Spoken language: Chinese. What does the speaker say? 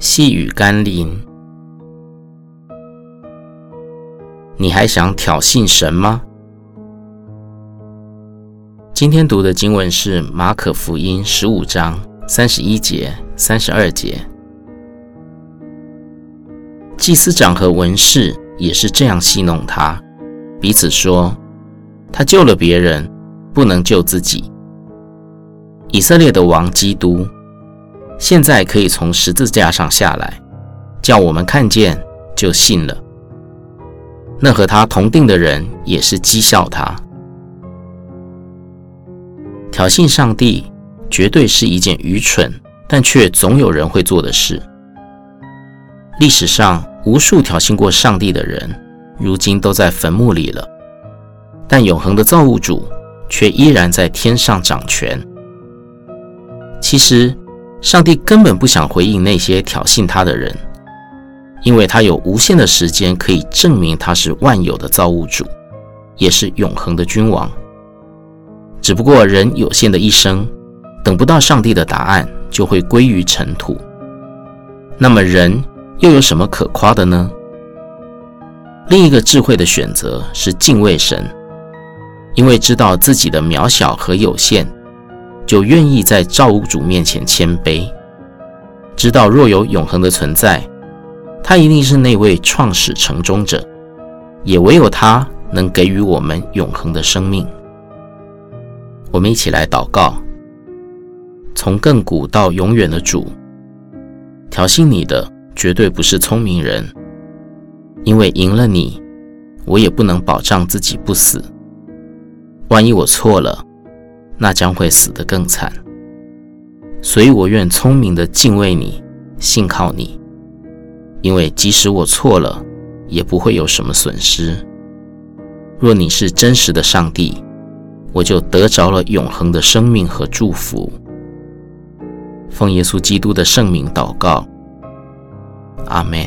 细雨甘霖，你还想挑衅神吗？今天读的经文是马可福音十五章三十一节、三十二节。祭司长和文士也是这样戏弄他，彼此说：“他救了别人，不能救自己。”以色列的王基督，现在可以从十字架上下来，叫我们看见就信了。那和他同定的人也是讥笑他。挑衅上帝绝对是一件愚蠢，但却总有人会做的事。历史上无数挑衅过上帝的人，如今都在坟墓里了。但永恒的造物主却依然在天上掌权。其实，上帝根本不想回应那些挑衅他的人，因为他有无限的时间可以证明他是万有的造物主，也是永恒的君王。只不过人有限的一生，等不到上帝的答案，就会归于尘土。那么人又有什么可夸的呢？另一个智慧的选择是敬畏神，因为知道自己的渺小和有限。就愿意在造物主面前谦卑，知道若有永恒的存在，他一定是那位创始成终者，也唯有他能给予我们永恒的生命。我们一起来祷告：从亘古到永远的主，挑衅你的绝对不是聪明人，因为赢了你，我也不能保障自己不死。万一我错了，那将会死得更惨，所以我愿聪明的敬畏你，信靠你，因为即使我错了，也不会有什么损失。若你是真实的上帝，我就得着了永恒的生命和祝福。奉耶稣基督的圣名祷告，阿门。